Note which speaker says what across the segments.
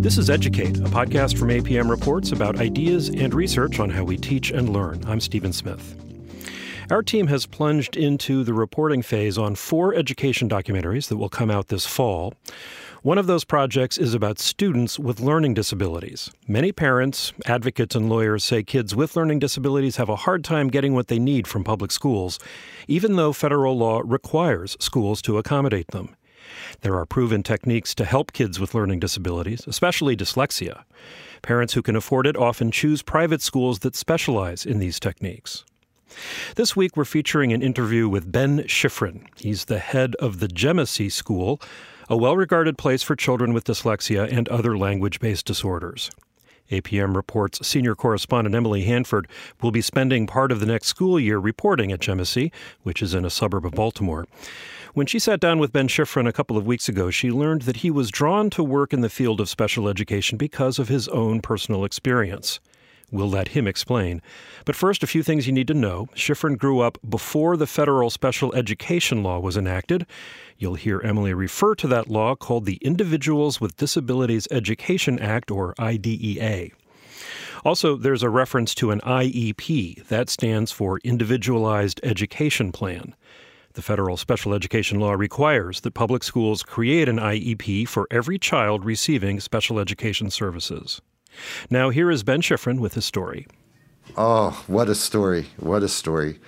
Speaker 1: This is Educate, a podcast from APM Reports about ideas and research on how we teach and learn. I'm Stephen Smith. Our team has plunged into the reporting phase on four education documentaries that will come out this fall. One of those projects is about students with learning disabilities. Many parents, advocates, and lawyers say kids with learning disabilities have a hard time getting what they need from public schools, even though federal law requires schools to accommodate them. There are proven techniques to help kids with learning disabilities, especially dyslexia. Parents who can afford it often choose private schools that specialize in these techniques. This week, we're featuring an interview with Ben Shifrin. He's the head of the Jemicy School, a well regarded place for children with dyslexia and other language based disorders. APM reports senior correspondent Emily Hanford will be spending part of the next school year reporting at Jemicy, which is in a suburb of Baltimore. When she sat down with Ben Shifrin a couple of weeks ago, she learned that he was drawn to work in the field of special education because of his own personal experience. We'll let him explain. But first, a few things you need to know. Shifrin grew up before the federal special education law was enacted. You'll hear Emily refer to that law called the Individuals with Disabilities Education Act, or IDEA. Also, there's a reference to an IEP. That stands for Individualized Education Plan. The federal special education law requires that public schools create an IEP for every child receiving special education services. Now, here is Ben Shifrin with his story.
Speaker 2: Oh, what a story! What a story.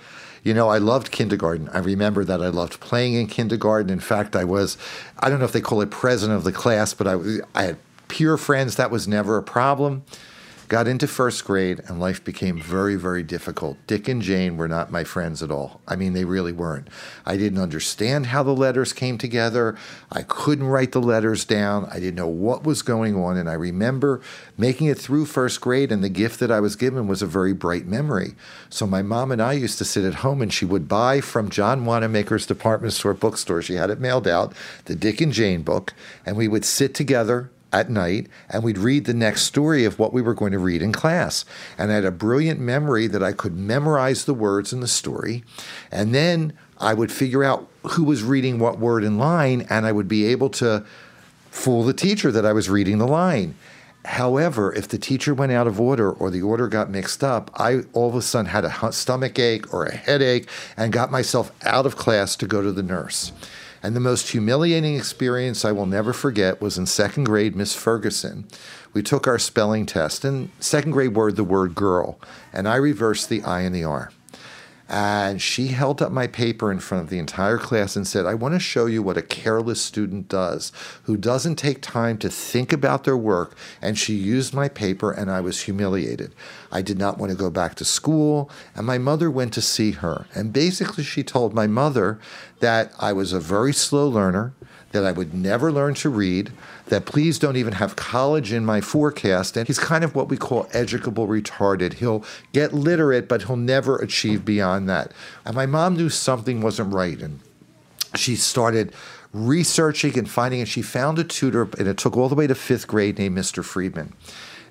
Speaker 2: You know, I loved kindergarten. I remember that I loved playing in kindergarten. In fact, I was, I don't know if they call it president of the class, but I, I had peer friends. That was never a problem. Got into first grade and life became very, very difficult. Dick and Jane were not my friends at all. I mean, they really weren't. I didn't understand how the letters came together. I couldn't write the letters down. I didn't know what was going on. And I remember making it through first grade, and the gift that I was given was a very bright memory. So my mom and I used to sit at home and she would buy from John Wanamaker's department store bookstore, she had it mailed out, the Dick and Jane book, and we would sit together at night and we'd read the next story of what we were going to read in class. And I had a brilliant memory that I could memorize the words in the story. And then I would figure out who was reading what word in line and I would be able to fool the teacher that I was reading the line. However, if the teacher went out of order or the order got mixed up, I all of a sudden had a stomach ache or a headache and got myself out of class to go to the nurse. And the most humiliating experience I will never forget was in second grade, Miss Ferguson. We took our spelling test, and second grade word the word girl, and I reversed the I and the R. And she held up my paper in front of the entire class and said, I want to show you what a careless student does who doesn't take time to think about their work. And she used my paper, and I was humiliated. I did not want to go back to school. And my mother went to see her. And basically, she told my mother that I was a very slow learner, that I would never learn to read, that please don't even have college in my forecast. And he's kind of what we call educable retarded. He'll get literate, but he'll never achieve beyond that. And my mom knew something wasn't right. And she started researching and finding, and she found a tutor, and it took all the way to fifth grade named Mr. Friedman.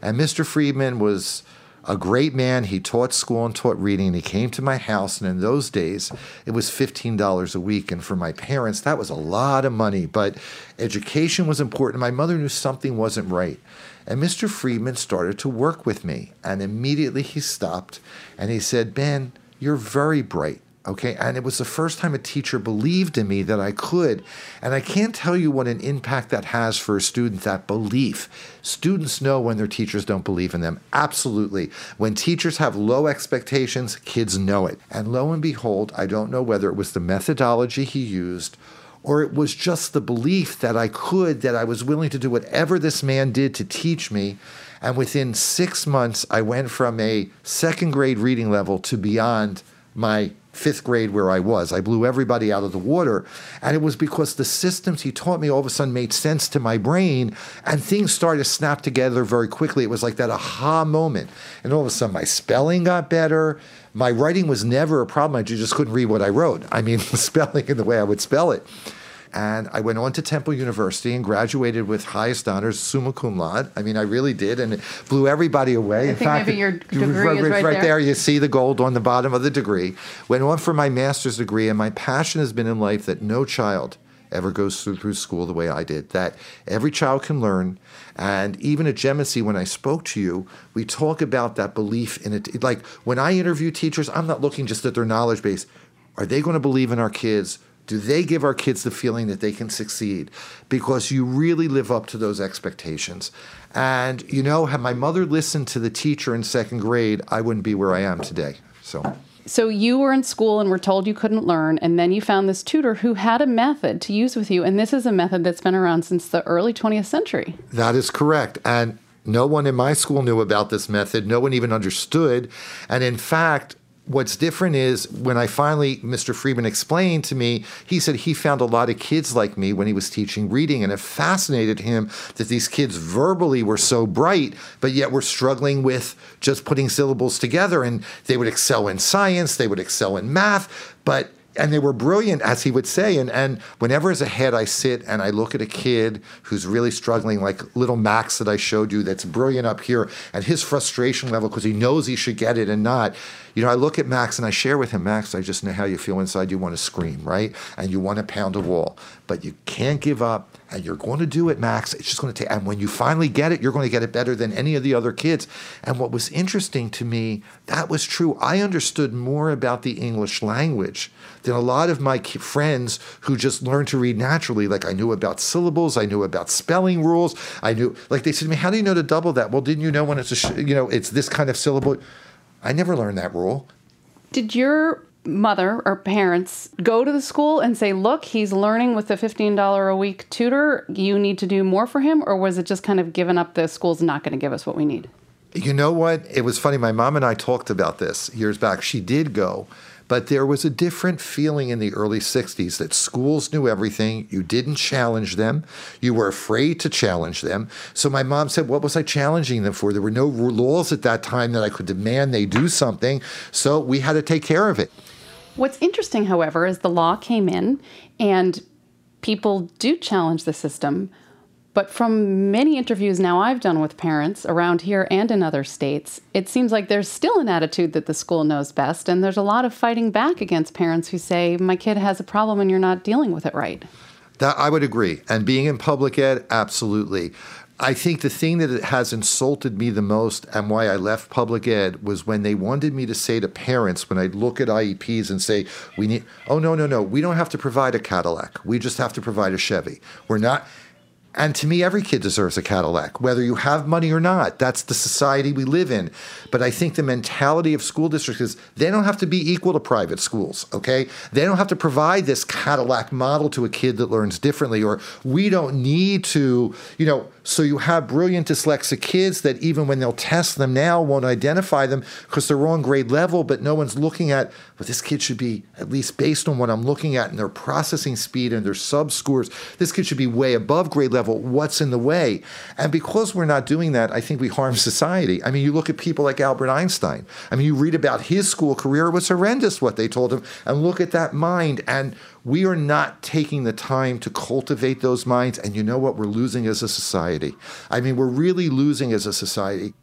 Speaker 2: And Mr. Friedman was a great man. He taught school and taught reading, and he came to my house. And in those days, it was $15 a week. And for my parents, that was a lot of money. But education was important. My mother knew something wasn't right. And Mr. Friedman started to work with me. And immediately he stopped and he said, Ben, you're very bright. Okay. And it was the first time a teacher believed in me that I could. And I can't tell you what an impact that has for a student, that belief. Students know when their teachers don't believe in them. Absolutely. When teachers have low expectations, kids know it. And lo and behold, I don't know whether it was the methodology he used or it was just the belief that I could, that I was willing to do whatever this man did to teach me. And within six months, I went from a second grade reading level to beyond my fifth grade where I was. I blew everybody out of the water. And it was because the systems he taught me all of a sudden made sense to my brain and things started to snap together very quickly. It was like that aha moment. And all of a sudden my spelling got better. My writing was never a problem. I just couldn't read what I wrote. I mean, spelling in the way I would spell it. And I went on to Temple University and graduated with highest honors, summa cum laude. I mean, I really did, and it blew everybody away.
Speaker 3: I
Speaker 2: In
Speaker 3: think
Speaker 2: fact,
Speaker 3: maybe your degree
Speaker 2: right,
Speaker 3: right
Speaker 2: right
Speaker 3: there.
Speaker 2: You see the gold on the bottom of the degree. Went on for my master's degree, and my passion has been in life that no child ever goes through, through school the way I did, that every child can learn. And even at Jemicy, when I spoke to you, we talk about that belief in it. Like when I interview teachers, I'm not looking just at their knowledge base. Are they going to believe in our kids? Do they give our kids the feeling that they can succeed? Because you really live up to those expectations. And you know, had my mother listened to the teacher in second grade, I wouldn't be where I am today. So
Speaker 3: so you were in school and were told you couldn't learn, and then you found this tutor who had a method to use with you, and this is a method that's been around since the early 20th century.
Speaker 2: That is correct. And no one in my school knew about this method. No one even understood. And in fact, what's different is when I finally, Mr. Friedman explained to me, he said he found a lot of kids like me when he was teaching reading, and it fascinated him that these kids verbally were so bright, but yet were struggling with just putting syllables together. And they would excel in science, they would excel in math, but and they were brilliant, as he would say. And, and whenever as a head I sit and I look at a kid who's really struggling, like little Max that I showed you, that's brilliant up here, and his frustration level because he knows he should get it and not, you know, I look at Max and I share with him, Max, I just know how you feel inside. You want to scream, right? And you want to pound a wall, but you can't give up and you're going to do it, Max. It's just going to take, and when you finally get it, you're going to get it better than any of the other kids. And what was interesting to me, that was true. I understood more about the English language than a lot of my friends who just learned to read naturally. Like I knew about syllables, I knew about spelling rules. I knew, like they said to me, "How do you know to double that?" Well, didn't you know when it's a, you know, it's this kind of syllable? I never learned that rule.
Speaker 3: Did your mother or parents go to the school and say, look, he's learning with the $15 a week tutor. You need to do more for him? Or was it just kind of given up the school's not going to give us what we need?
Speaker 2: You know what? It was funny. My mom and I talked about this years back. She did go. But there was a different feeling in the early 60s that schools knew everything. You didn't challenge them. You were afraid to challenge them. So my mom said, What was I challenging them for? There were no laws at that time that I could demand they do something. So we had to take care of it.
Speaker 3: What's interesting, however, is the law came in and people do challenge the system. But from many interviews now I've done with parents around here and in other states, it seems like there's still an attitude that the school knows best. And there's a lot of fighting back against parents who say, my kid has a problem and you're not dealing with it right.
Speaker 2: That I would agree. And being in public ed, absolutely. I think the thing that has insulted me the most and why I left public ed was when they wanted me to say to parents, when I look at IEPs and say, we need, oh, no, no, no, we don't have to provide a Cadillac. We just have to provide a Chevy. We're not, and to me, every kid deserves a Cadillac, whether you have money or not. That's the society we live in. But I think the mentality of school districts is they don't have to be equal to private schools, okay? They don't have to provide this Cadillac model to a kid that learns differently, or we don't need to, you know, so you have brilliant dyslexic kids that even when they'll test them now won't identify them because they're on grade level, but no one's looking at, well, this kid should be, at least based on what I'm looking at and their processing speed and their sub scores, this kid should be way above grade level. What's in the way? And because we're not doing that, I think we harm society. I mean, you look at people like Albert Einstein. I mean, you read about his school career, it was horrendous what they told him. And look at that mind. And we are not taking the time to cultivate those minds. And you know what? We're losing as a society. I mean, we're really losing as a society.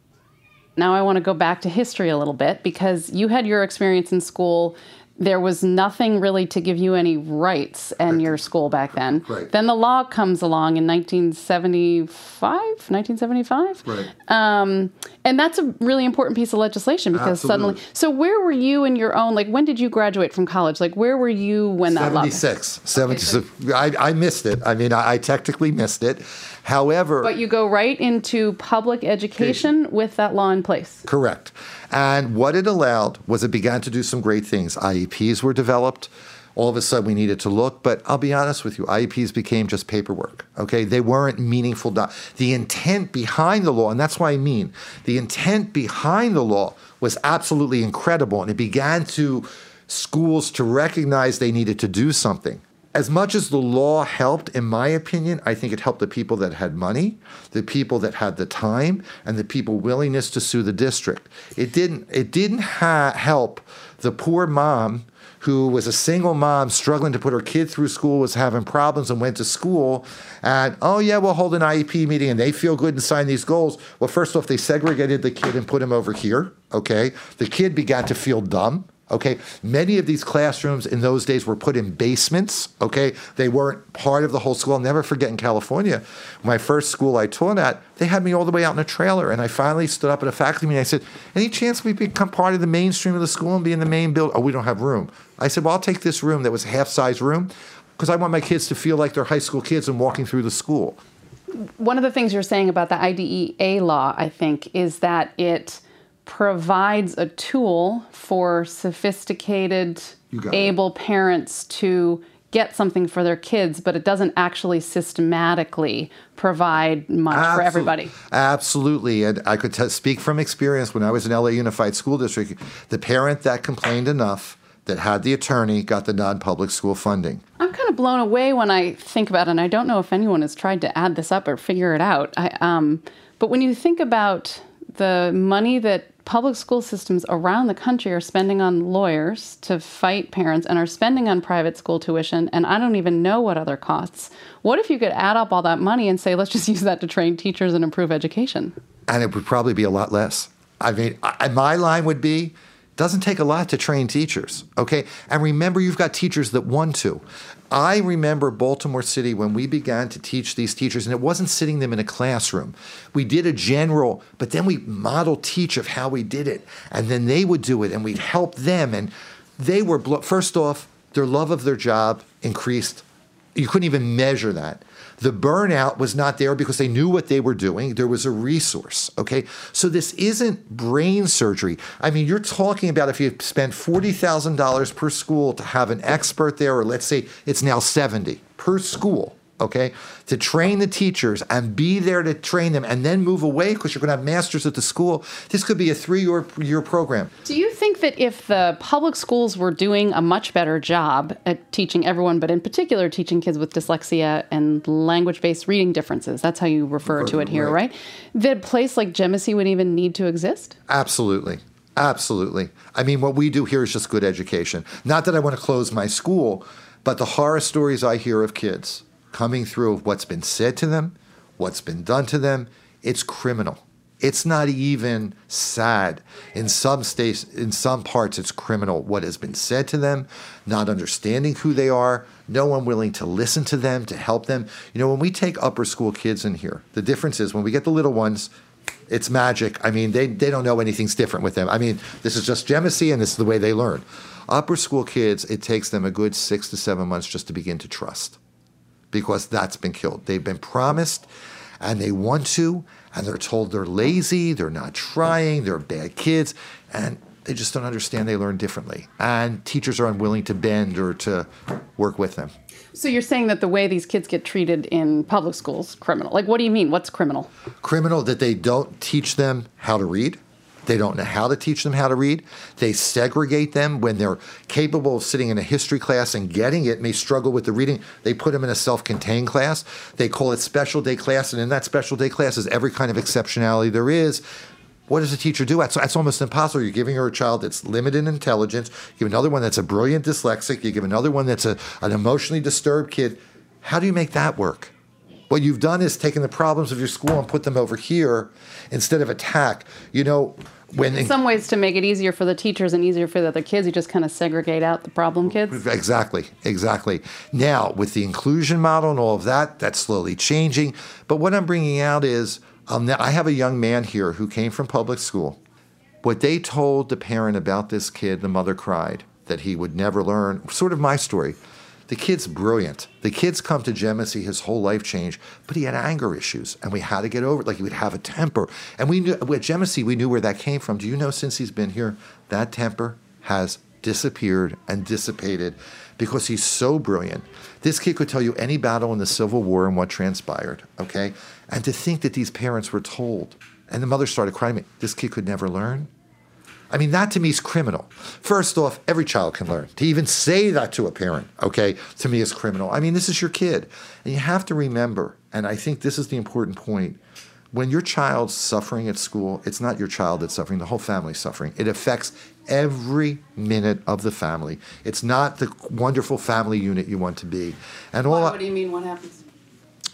Speaker 3: Now, I want to go back to history a little bit because you had your experience in school there was nothing really to give you any rights in right. your school back then.
Speaker 2: Right.
Speaker 3: Then the law comes along in 1975, 1975.
Speaker 2: Right.
Speaker 3: Um, and that's a really important piece of legislation because Absolutely. suddenly. So where were you in your own? Like, when did you graduate from college? Like, where were you when that
Speaker 2: 76. law? 76. Okay, I, I missed it. I mean, I, I technically missed it. However,
Speaker 3: but you go right into public education with that law in place.
Speaker 2: Correct. And what it allowed was it began to do some great things. IEPs were developed. All of a sudden, we needed to look. But I'll be honest with you, IEPs became just paperwork. Okay, they weren't meaningful. Do- the intent behind the law, and that's what I mean. The intent behind the law was absolutely incredible, and it began to schools to recognize they needed to do something as much as the law helped, in my opinion, I think it helped the people that had money, the people that had the time, and the people willingness to sue the district. It didn't. It didn't ha- help the poor mom who was a single mom struggling to put her kid through school, was having problems, and went to school. And oh yeah, we'll hold an IEP meeting, and they feel good and sign these goals. Well, first off, they segregated the kid and put him over here. Okay, the kid began to feel dumb Okay, many of these classrooms in those days were put in basements. Okay, they weren't part of the whole school. I'll never forget in California, my first school I taught at, they had me all the way out in a trailer, and I finally stood up at a faculty meeting. I said, "Any chance we become part of the mainstream of the school and be in the main building?" Oh, we don't have room. I said, "Well, I'll take this room that was a half-size room because I want my kids to feel like they're high school kids and walking through the school."
Speaker 3: One of the things you're saying about the IDEA law, I think, is that it provides a tool for sophisticated, able it. parents to get something for their kids, but it doesn't actually systematically provide much for everybody.
Speaker 2: Absolutely. And I could t- speak from experience when I was in LA Unified School District, the parent that complained enough that had the attorney got the non public school funding.
Speaker 3: I'm kind of blown away when I think about it, and I don't know if anyone has tried to add this up or figure it out. I, um, but when you think about the money that public school systems around the country are spending on lawyers to fight parents and are spending on private school tuition, and I don't even know what other costs. What if you could add up all that money and say, let's just use that to train teachers and improve education?
Speaker 2: And it would probably be a lot less. I mean, I, my line would be doesn't take a lot to train teachers, okay? And remember, you've got teachers that want to. I remember Baltimore City when we began to teach these teachers, and it wasn't sitting them in a classroom. We did a general, but then we model teach of how we did it, and then they would do it, and we'd help them. And they were, first off, their love of their job increased. You couldn't even measure that. The burnout was not there because they knew what they were doing. There was a resource. Okay. So this isn't brain surgery. I mean, you're talking about if you spend $40,000 per school to have an expert there, or let's say it's now 70 per school okay, to train the teachers and be there to train them and then move away because you're going to have masters at the school. This could be a three year, year program.
Speaker 3: Do you think that if the public schools were doing a much better job at teaching everyone, but in particular teaching kids with dyslexia and language based reading differences, that's how you refer to it here, right. right? That a place like Jemicy would even need to exist?
Speaker 2: Absolutely. Absolutely. I mean, what we do here is just good education. Not that I want to close my school, but the horror stories I hear of kids coming through of what's been said to them, what's been done to them, it's criminal. It's not even sad. In some states, in some parts, it's criminal what has been said to them, not understanding who they are, no one willing to listen to them, to help them. You know, when we take upper school kids in here, the difference is when we get the little ones, it's magic. I mean, they, they don't know anything's different with them. I mean, this is just Jemicy and this is the way they learn. Upper school kids, it takes them a good six to seven months just to begin to trust because that's been killed. They've been promised and they want to, and they're told they're lazy, they're not trying, they're bad kids, and they just don't understand they learn differently. And teachers are unwilling to bend or to work with them.
Speaker 3: So you're saying that the way these kids get treated in public schools criminal. Like what do you mean? What's criminal?
Speaker 2: Criminal that they don't teach them how to read they don't know how to teach them how to read. They segregate them when they're capable of sitting in a history class and getting it, may struggle with the reading. They put them in a self contained class. They call it special day class. And in that special day class is every kind of exceptionality there is. What does a teacher do? That's, that's almost impossible. You're giving her a child that's limited in intelligence. You give another one that's a brilliant dyslexic. You give another one that's a, an emotionally disturbed kid. How do you make that work? What you've done is taken the problems of your school and put them over here instead of attack. You know,
Speaker 3: when in some ways to make it easier for the teachers and easier for the other kids. You just kind of segregate out the problem kids.
Speaker 2: Exactly exactly. Now with the inclusion model and all of that that's slowly changing. But what i'm bringing out is um, that i have a young man here who came from public school. What they told the parent about this kid the mother cried that he would never learn. Sort of my story the kid's brilliant. The kid's come to Jemicy, his whole life changed, but he had anger issues, and we had to get over it. Like he would have a temper. And we knew at Jemicy, we knew where that came from. Do you know since he's been here, that temper has disappeared and dissipated because he's so brilliant. This kid could tell you any battle in the Civil War and what transpired, okay? And to think that these parents were told, and the mother started crying, this kid could never learn. I mean, that to me is criminal. First off, every child can learn. To even say that to a parent, okay, to me is criminal. I mean, this is your kid. And you have to remember, and I think this is the important point when your child's suffering at school, it's not your child that's suffering, the whole family's suffering. It affects every minute of the family. It's not the wonderful family unit you want to be.
Speaker 3: And all What do you mean? What happens?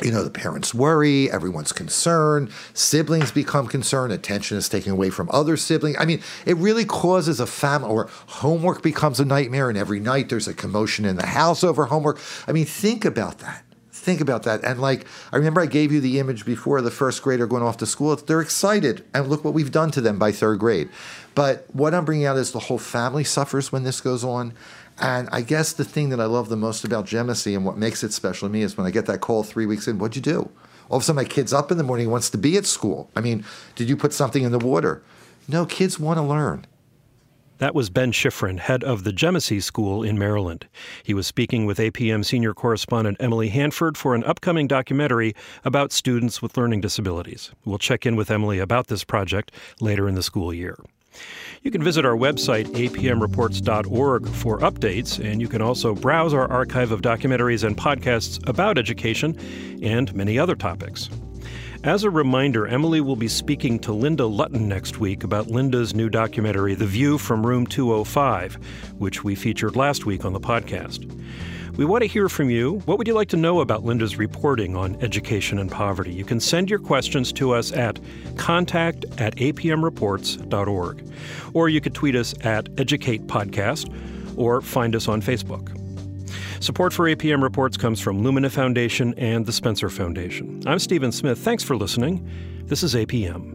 Speaker 2: You know, the parents worry, everyone's concerned, siblings become concerned, attention is taken away from other siblings. I mean, it really causes a family, or homework becomes a nightmare, and every night there's a commotion in the house over homework. I mean, think about that. Think about that. And like, I remember I gave you the image before the first grader going off to school. They're excited, and look what we've done to them by third grade. But what I'm bringing out is the whole family suffers when this goes on. And I guess the thing that I love the most about Jemicy and what makes it special to me is when I get that call three weeks in, what'd you do? All of a sudden, my kid's up in the morning, wants to be at school. I mean, did you put something in the water? No, kids want to learn.
Speaker 1: That was Ben Shifrin, head of the Jemicy School in Maryland. He was speaking with APM senior correspondent Emily Hanford for an upcoming documentary about students with learning disabilities. We'll check in with Emily about this project later in the school year. You can visit our website, apmreports.org, for updates, and you can also browse our archive of documentaries and podcasts about education and many other topics. As a reminder, Emily will be speaking to Linda Lutton next week about Linda's new documentary, The View from Room 205, which we featured last week on the podcast. We want to hear from you. What would you like to know about Linda's reporting on education and poverty? You can send your questions to us at contact at apmreports.org. Or you could tweet us at Educate Podcast or find us on Facebook. Support for APM Reports comes from Lumina Foundation and the Spencer Foundation. I'm Stephen Smith. Thanks for listening. This is APM.